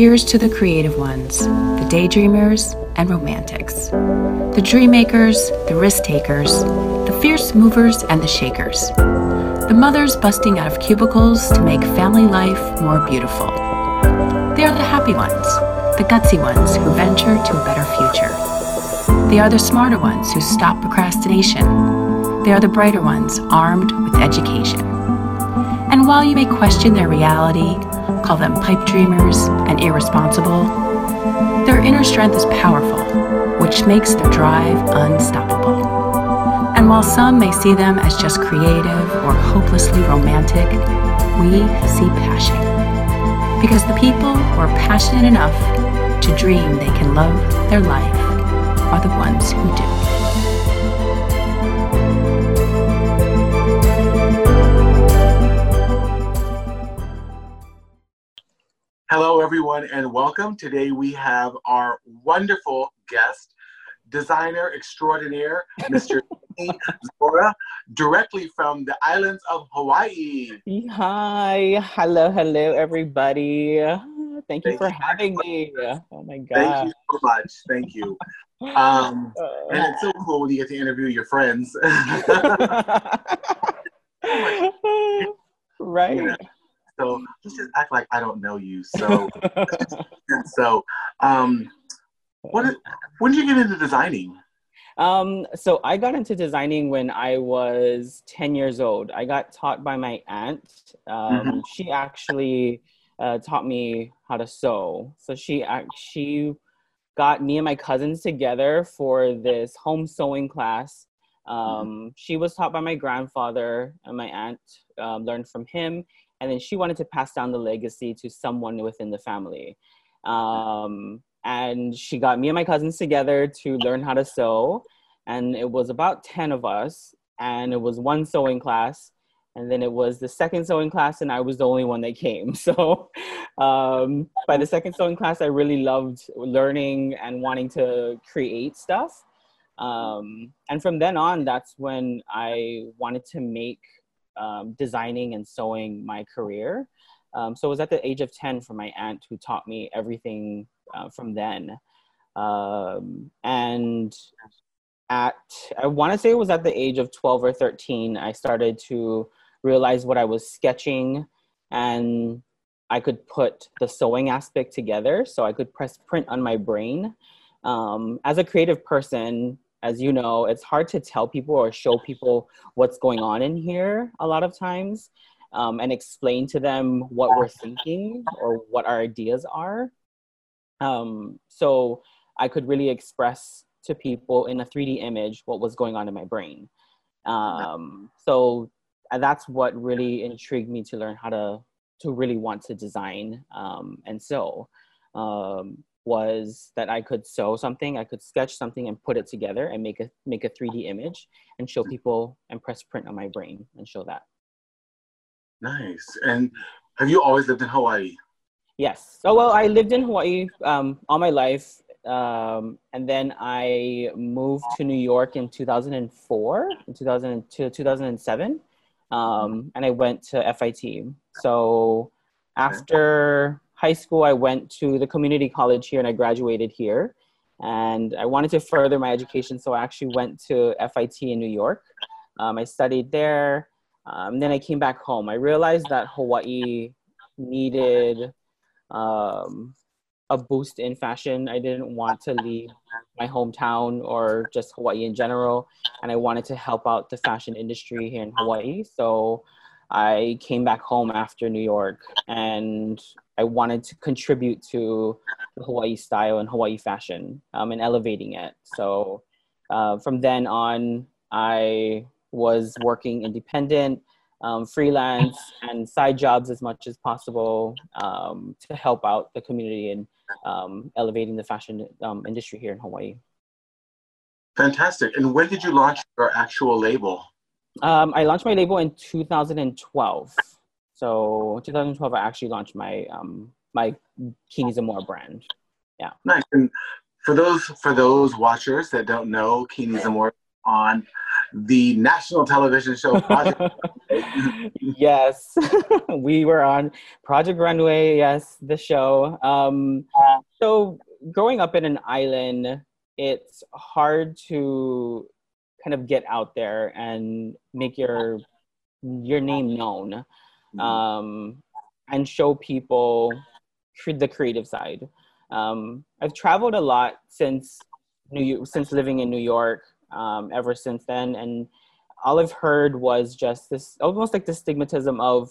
Here's to the creative ones, the daydreamers and romantics, the dream makers, the risk takers, the fierce movers and the shakers, the mothers busting out of cubicles to make family life more beautiful. They are the happy ones, the gutsy ones who venture to a better future. They are the smarter ones who stop procrastination. They are the brighter ones armed with education. And while you may question their reality, call them pipe dreamers and irresponsible, their inner strength is powerful, which makes their drive unstoppable. And while some may see them as just creative or hopelessly romantic, we see passion. Because the people who are passionate enough to dream they can love their life are the ones who do. Hello, everyone, and welcome. Today we have our wonderful guest, designer extraordinaire, Mr. Zora, directly from the islands of Hawaii. Hi, hello, hello, everybody. Thank you Thank for you. having me. Oh my God. Thank you so much. Thank you. Um, and Uh, it's so cool when you get to interview your friends. right. Yeah. So let's just act like I don't know you. So, so, um, what? is- When did you get into designing? Um, so I got into designing when I was 10 years old. I got taught by my aunt. Um, Mhm. She actually uh, taught me how to sew. So she she got me and my cousins together for this home sewing class. Um, She was taught by my grandfather, and my aunt um, learned from him. And then she wanted to pass down the legacy to someone within the family. Um, and she got me and my cousins together to learn how to sew and it was about 10 of us and it was one sewing class and then it was the second sewing class and i was the only one that came so um, by the second sewing class i really loved learning and wanting to create stuff um, and from then on that's when i wanted to make um, designing and sewing my career. Um, so it was at the age of 10 for my aunt who taught me everything uh, from then. Um, and at i want to say it was at the age of 12 or 13 i started to realize what i was sketching and i could put the sewing aspect together. So i could press print on my brain. Um, as a creative person as you know it's hard to tell people or show people what's going on in here a lot of times um, and explain to them what we're thinking or what our ideas are um, so i could really express to people in a 3D image what was going on in my brain. Um, so that's what really intrigued me to learn how to to really want to design um, and sew. Um, was that I could sew something, I could sketch something and put it together and make a make a 3D image and show people and press print on my brain and show that. Nice. And have you always lived in Hawaii? Yes. So well, I lived in Hawaii um, all my life, um, and then I moved to New York in 2004, in 2002, 2007, um, and I went to FIT. So after high school, I went to the community college here, and I graduated here. And I wanted to further my education, so I actually went to FIT in New York. Um, I studied there. Um, then I came back home. I realized that Hawaii needed um, a boost in fashion. I didn't want to leave my hometown or just Hawaii in general, and I wanted to help out the fashion industry here in Hawaii. So I came back home after New York, and I wanted to contribute to the Hawaii style and Hawaii fashion um, and elevating it. So uh, from then on, I was working independent um, freelance and side jobs as much as possible um, to help out the community and um, elevating the fashion um, industry here in Hawaii. Fantastic. And when did you launch your actual label? Um, I launched my label in 2012. So 2012, I actually launched my um, my Kini Zamora brand. Yeah. Nice. And for those for those watchers that don't know, Kini Zamora on the national television show Project. yes, we were on Project Runway. Yes, the show. Um, so growing up in an island, it's hard to kind of get out there and make your your name known mm-hmm. um, and show people the creative side. Um, I've traveled a lot since New since living in New York. Um, ever since then, and all I've heard was just this almost like the stigmatism of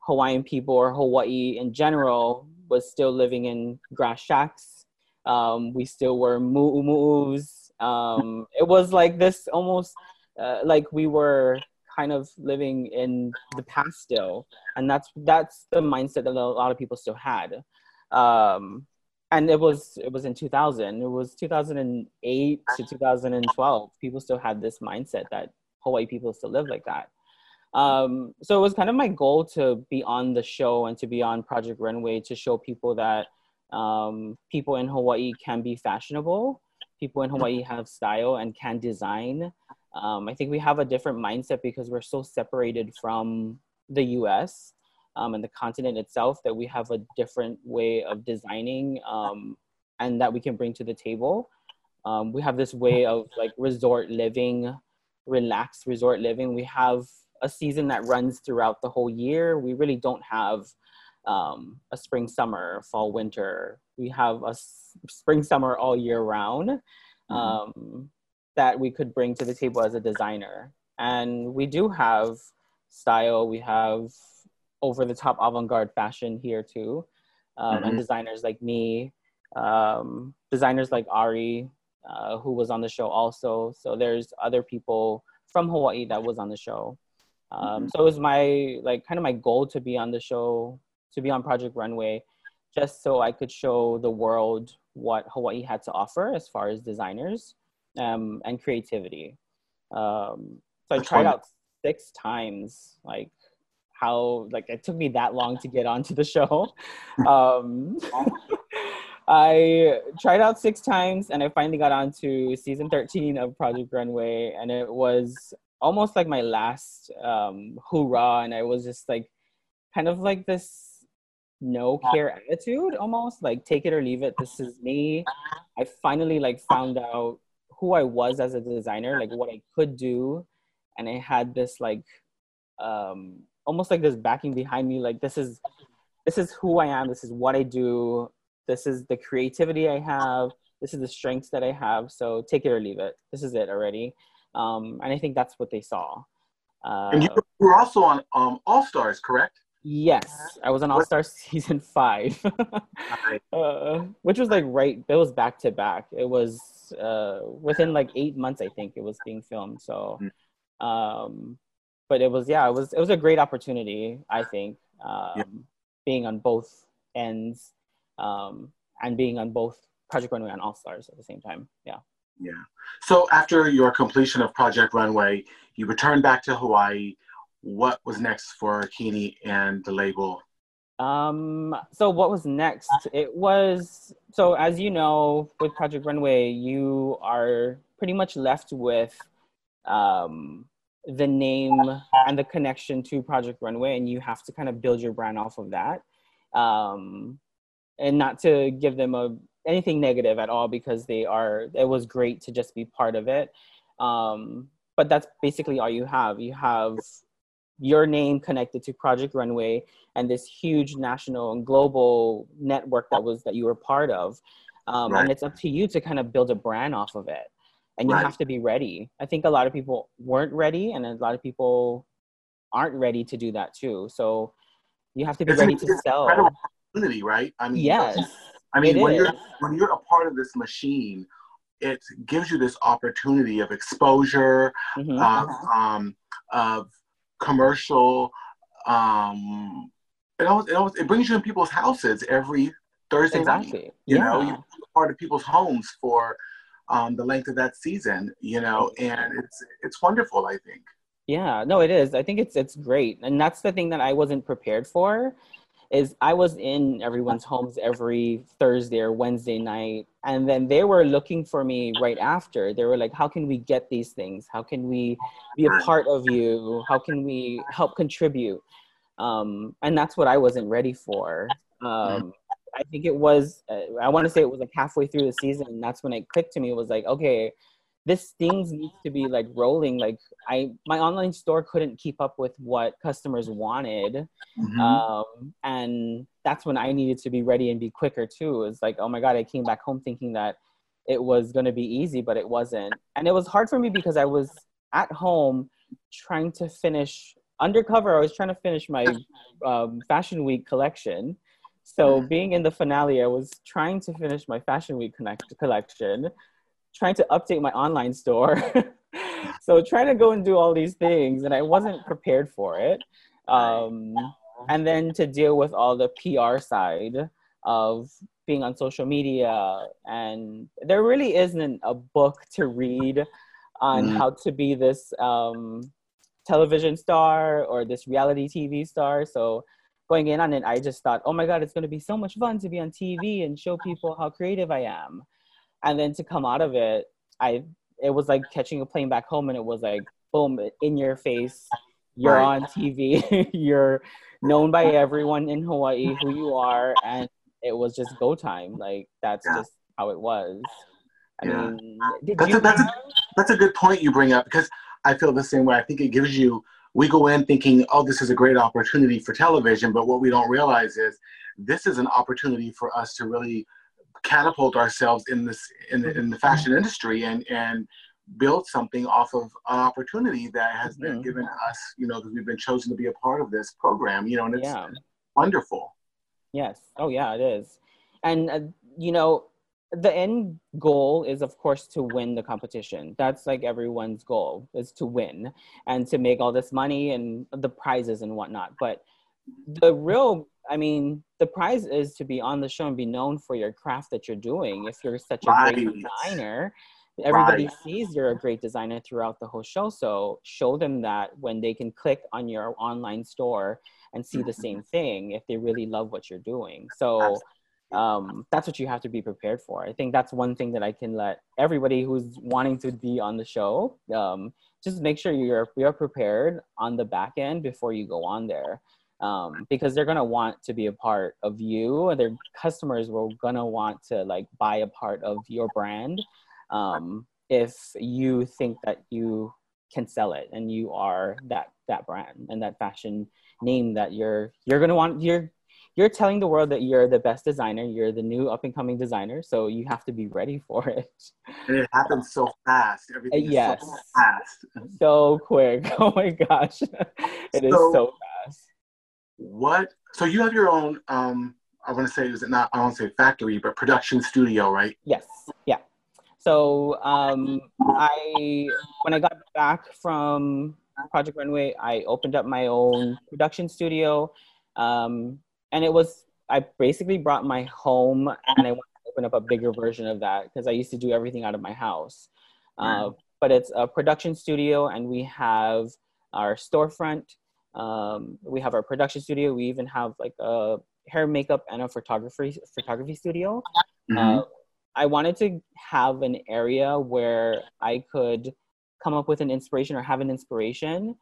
Hawaiian people or Hawaii in general was still living in grass shacks. Um, we still were mu'umu's. Um, it was like this almost uh, like we were kind of living in the past still, and that's that's the mindset that a lot of people still had. Um, and it was it was in 2000. It was 2008 to 2012. People still had this mindset that Hawaii people still live like that. Um, so it was kind of my goal to be on the show and to be on Project Runway to show people that um, people in Hawaii can be fashionable, people in Hawaii have style and can design, um, I think we have a different mindset because we're so separated from the US um, and the continent itself that we have a different way of designing um, and that we can bring to the table. Um, we have this way of like resort living, relaxed resort living. We have a season that runs throughout the whole year. We really don't have um, a spring, summer, fall, winter. We have a spring, summer all year round. Mm-hmm. Um, that we could bring to the table as a designer. And we do have style, we have over the top avant garde fashion here too, um, mm-hmm. and designers like me, um, designers like Ari, uh, who was on the show also. So there's other people from Hawaii that was on the show. Um, mm-hmm. So it was my like kind of my goal to be on the show, to be on Project Runway, just so I could show the world what Hawaii had to offer as far as designers um, and creativity. Um, so I tried out six times, like how like it took me that long to get onto the show. Um, I tried out six times and I finally got onto season 13 of Project Runway and it was almost like my last um, hoorah and I was just like kind of like this no care attitude almost like take it or leave it this is me I finally like found out who I was as a designer, like what I could do, and I had this like um, almost like this backing behind me, like this is this is who I am, this is what I do, this is the creativity I have, this is the strengths that I have. So take it or leave it. This is it already, um, and I think that's what they saw. Uh, and you were also on um, All Stars, correct? Yes, I was on All Stars season five, uh, which was like right. It was back to back. It was uh, within like eight months, I think it was being filmed. So, mm. um, but it was yeah, it was it was a great opportunity. I think um, yeah. being on both ends um, and being on both Project Runway and All Stars at the same time. Yeah. Yeah. So after your completion of Project Runway, you returned back to Hawaii. What was next for Kini and the label um, so what was next? It was so as you know, with Project Runway, you are pretty much left with um, the name and the connection to Project Runway, and you have to kind of build your brand off of that. Um, and not to give them a anything negative at all because they are it was great to just be part of it um, but that's basically all you have you have your name connected to Project Runway and this huge national and global network that was that you were part of. Um, right. And it's up to you to kind of build a brand off of it. And you right. have to be ready. I think a lot of people weren't ready, and a lot of people aren't ready to do that too. So you have to be it's ready to sell. Opportunity, right? I mean, yes. I mean, when is. you're when you're a part of this machine, it gives you this opportunity of exposure, mm-hmm. um, of commercial. Um, it always, it always it brings you in people's houses every Thursday exactly. night. You yeah. know, you're part of people's homes for um, the length of that season. You know, and it's it's wonderful. I think. Yeah, no, it is. I think it's it's great, and that's the thing that I wasn't prepared for. Is I was in everyone's homes every Thursday or Wednesday night, and then they were looking for me right after. They were like, "How can we get these things? How can we be a part of you? How can we help contribute?" Um, and that's what I wasn't ready for. Um, I think it was. Uh, I want to say it was like halfway through the season, that's when it clicked to me. It was like, okay, this things needs to be like rolling like i my online store couldn't keep up with what customers wanted mm-hmm. um, and that's when i needed to be ready and be quicker too it's like oh my god i came back home thinking that it was going to be easy but it wasn't and it was hard for me because i was at home trying to finish undercover i was trying to finish my um, fashion week collection so mm-hmm. being in the finale i was trying to finish my fashion week connect collection trying to update my online store. so trying to go and do all these things, and I wasn't prepared for it. Um, and then to deal with all the PR side of being on social media, and there really isn't a book to read on mm. how to be this um, television star or this reality TV star. So going in on it, I just thought, oh my God, it's going to be so much fun to be on TV and show people how creative I am and then to come out of it i it was like catching a plane back home and it was like boom in your face. You're on tv you're known by everyone in hawaii who you are. And it was just go time. Like that's yeah. just how it was. I yeah. mean that's, you- a, that's, a, that's a good point you bring up because i feel the same way. I think it gives you we go in thinking oh this is a great opportunity for television. But what we don't realize is this is an opportunity for us to really catapult ourselves in this in the, in the fashion industry and and build something off of an opportunity that has been mm-hmm. given us you know because we've been chosen to be a part of this program you know and it's yeah. wonderful. Yes. Oh yeah it is. And uh, you know the end goal is of course to win the competition. That's like everyone's goal is to win and to make all this money and the prizes and whatnot. But the real I mean, the prize is to be on the show and be known for your craft that you're doing. If you're such a right. great designer, everybody right. sees you're a great designer throughout the whole show. So show them that when they can click on your online store and see the same thing if they really love what you're doing. So um, that's what you have to be prepared for. I think that's one thing that I can let everybody who's wanting to be on the show um, just make sure you're you're prepared on the back end before you go on there um, because they're gonna want to be a part of you their customers will gonna want to like buy a part of your brand um, if you think that you can sell it and you are that that brand and that fashion name that you're you're gonna want you're you're telling the world that you're the best designer you're the new up and coming designer so you have to be ready for it. And it happens so fast. Everything yes so fast. So quick. Oh my gosh. It so, is so fast what so you have your own um i want to say is it not i don't say factory but production studio right? Yes yeah. So um i when i got back from project runway i opened up my own production studio um and it was i basically brought my home and i wanted to open up a bigger version of that because i used to do everything out of my house. Uh, but it's a production studio and we have our storefront um, we have our production studio. We even have like a hair, makeup, and a photography photography studio. Mm-hmm. Uh, I wanted to have an area where I could come up with an inspiration or have an inspiration,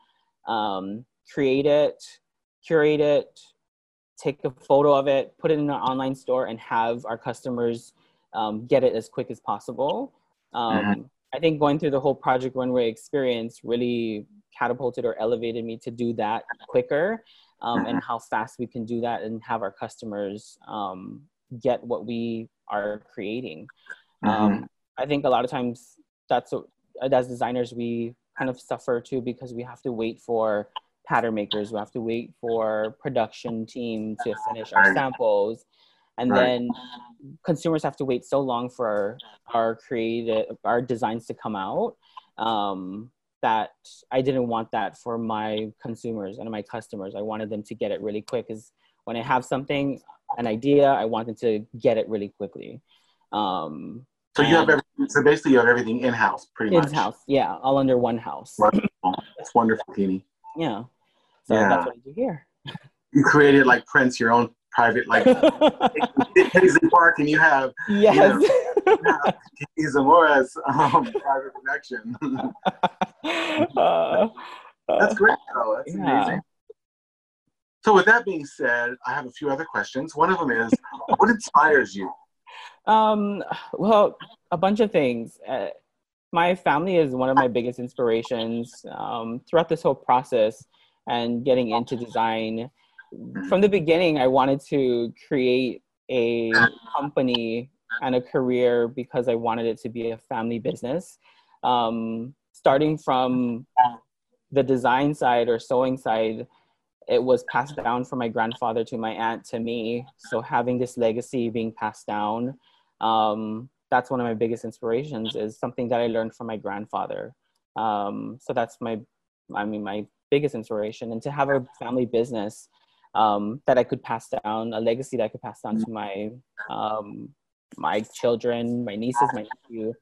um, create it, curate it, take a photo of it, put it in an online store, and have our customers um, get it as quick as possible. Um, mm-hmm. I think going through the whole Project Runway experience really catapulted or elevated me to do that quicker um, and how fast we can do that and have our customers um, get what we are creating. Mm-hmm. Um, I think a lot of times that's what, as designers we kind of suffer too because we have to wait for pattern makers, we have to wait for production team to finish our samples. And right. then consumers have to wait so long for our, our creative, our designs to come out. Um, that I didn't want that for my consumers and my customers. I wanted them to get it really quick because when I have something, an idea, I want them to get it really quickly. Um, so you have everything, so basically you have everything in house, pretty much. In house, yeah, all under one house. Wonderful. That's wonderful, Kini. Yeah. So yeah. that's what I do here. You created like Prince, your own private like Paisley Park, and you have yes, you know, Zamora's um, private connection. uh, That's great, though. That's yeah. amazing. So, with that being said, I have a few other questions. One of them is, what inspires you? Um, well, a bunch of things. Uh, my family is one of my biggest inspirations um, throughout this whole process and getting into design. From the beginning, I wanted to create a company and a career because I wanted it to be a family business. Um, starting from the design side or sewing side, it was passed down from my grandfather to my aunt to me. So having this legacy being passed down, um, that's one of my biggest inspirations. Is something that I learned from my grandfather. Um, so that's my, I mean, my biggest inspiration. And to have a family business um, that I could pass down, a legacy that I could pass down to my um, my children, my nieces, my nephew,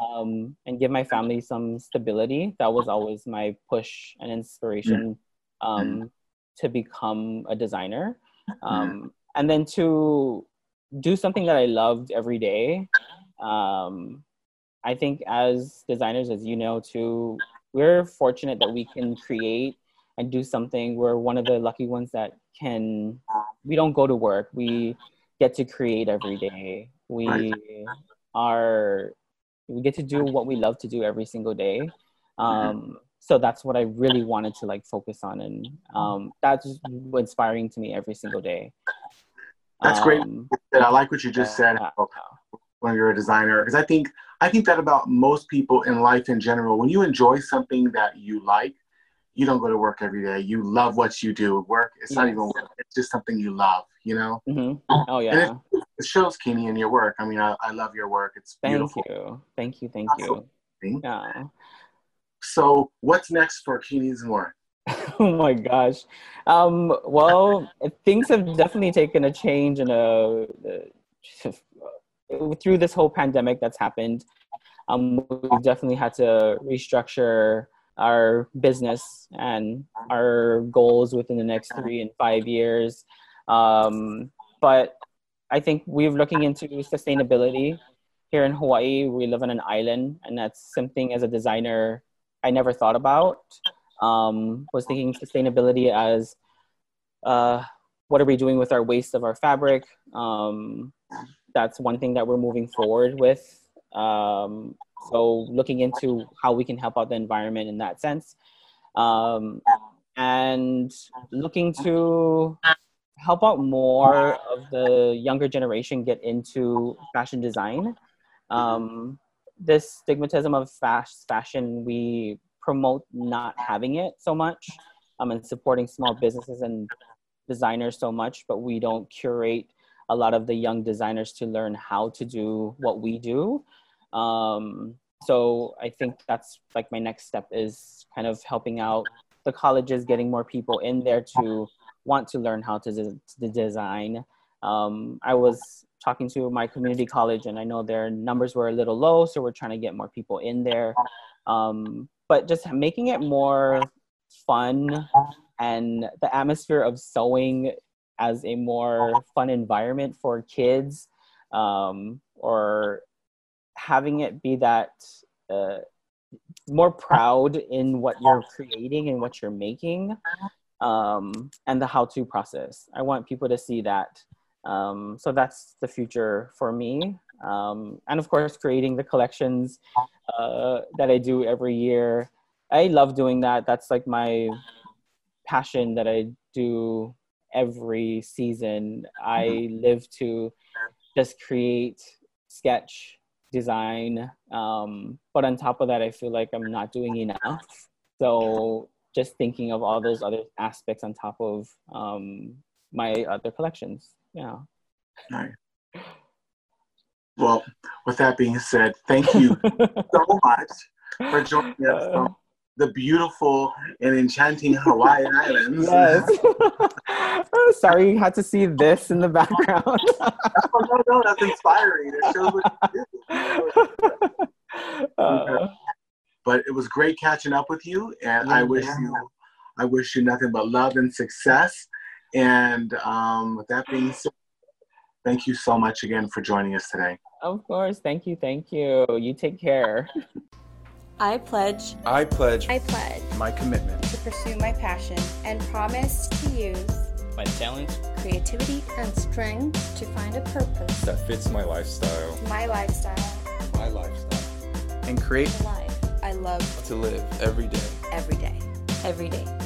um, and give my family some stability. That was always my push and inspiration um, to become a designer. Um, and then to do something that I loved every day. Um, I think as designers, as you know, too, we're fortunate that we can create and do something. We're one of the lucky ones that can, we don't go to work. We get to create every day. We are, we get to do what we love to do every single day. Mm-hmm. Um, so that's what I really wanted to like focus on. And um, that's inspiring to me every single day. That's um, great. I like what you just said when you're a designer, because I think I think that about most people in life in general. When you enjoy something that you like, you don't go to work every day. You love what you do. Work, it's yes. not even work. It's just something you love, you know? Mm-hmm. Oh, yeah. It, it shows, Kini, in your work. I mean, I, I love your work. It's beautiful. Thank you. Thank you. Thank you. Yeah. So, what's next for Kini Zamora? oh my gosh. Um, well, things have definitely taken a change in a, uh, through this whole pandemic that's happened. Um, we've definitely had to restructure our business and our goals within the next three and five years. Um, but I think we're looking into sustainability here in Hawaii. We live on an island, and that's something as a designer I never thought about. Um, was thinking sustainability as uh, what are we doing with our waste of our fabric? Um, that's one thing that we're moving forward with. Um, so looking into how we can help out the environment in that sense. Um, and looking to help out more of the younger generation get into fashion design. Um, this stigmatism of fast fashion, we promote not having it so much um, and supporting small businesses and designers so much, but we don't curate a lot of the young designers to learn how to do what we do. Um, so I think that's like my next step is kind of helping out the colleges, getting more people in there to want to learn how to, de- to design. Um, I was talking to my community college, and I know their numbers were a little low, so we're trying to get more people in there. Um, but just making it more fun and the atmosphere of sewing as a more fun environment for kids um, or having it be that uh, more proud in what you're creating and what you're making um, and the how-to process. I want people to see that. Um, so that's the future for me. Um, and of course creating the collections uh, that i do every year. I love doing that. That's like my passion that i do every season. I mm-hmm. live to just create sketch design. Um, but on top of that, I feel like I'm not doing enough. So just thinking of all those other aspects on top of um, my other collections. Yeah. Nice. Well, with that being said, thank you so much for joining us uh, the beautiful and enchanting Hawaiian Islands. Yes. Sorry you had to see this in the background. oh, no, no, that's inspiring. It shows what you do. Uh, but it was great catching up with you, and I wish you, I wish you nothing but love and success. And um, with that being said, thank you so much again for joining us today. Of course. Thank you. Thank you. You take care. I pledge I pledge I pledge my commitment to pursue my passion and promise to use my talents, creativity, and strength to find a purpose, that fits my lifestyle, my lifestyle, my lifestyle, and create the life I love to live every day. every day. Every day.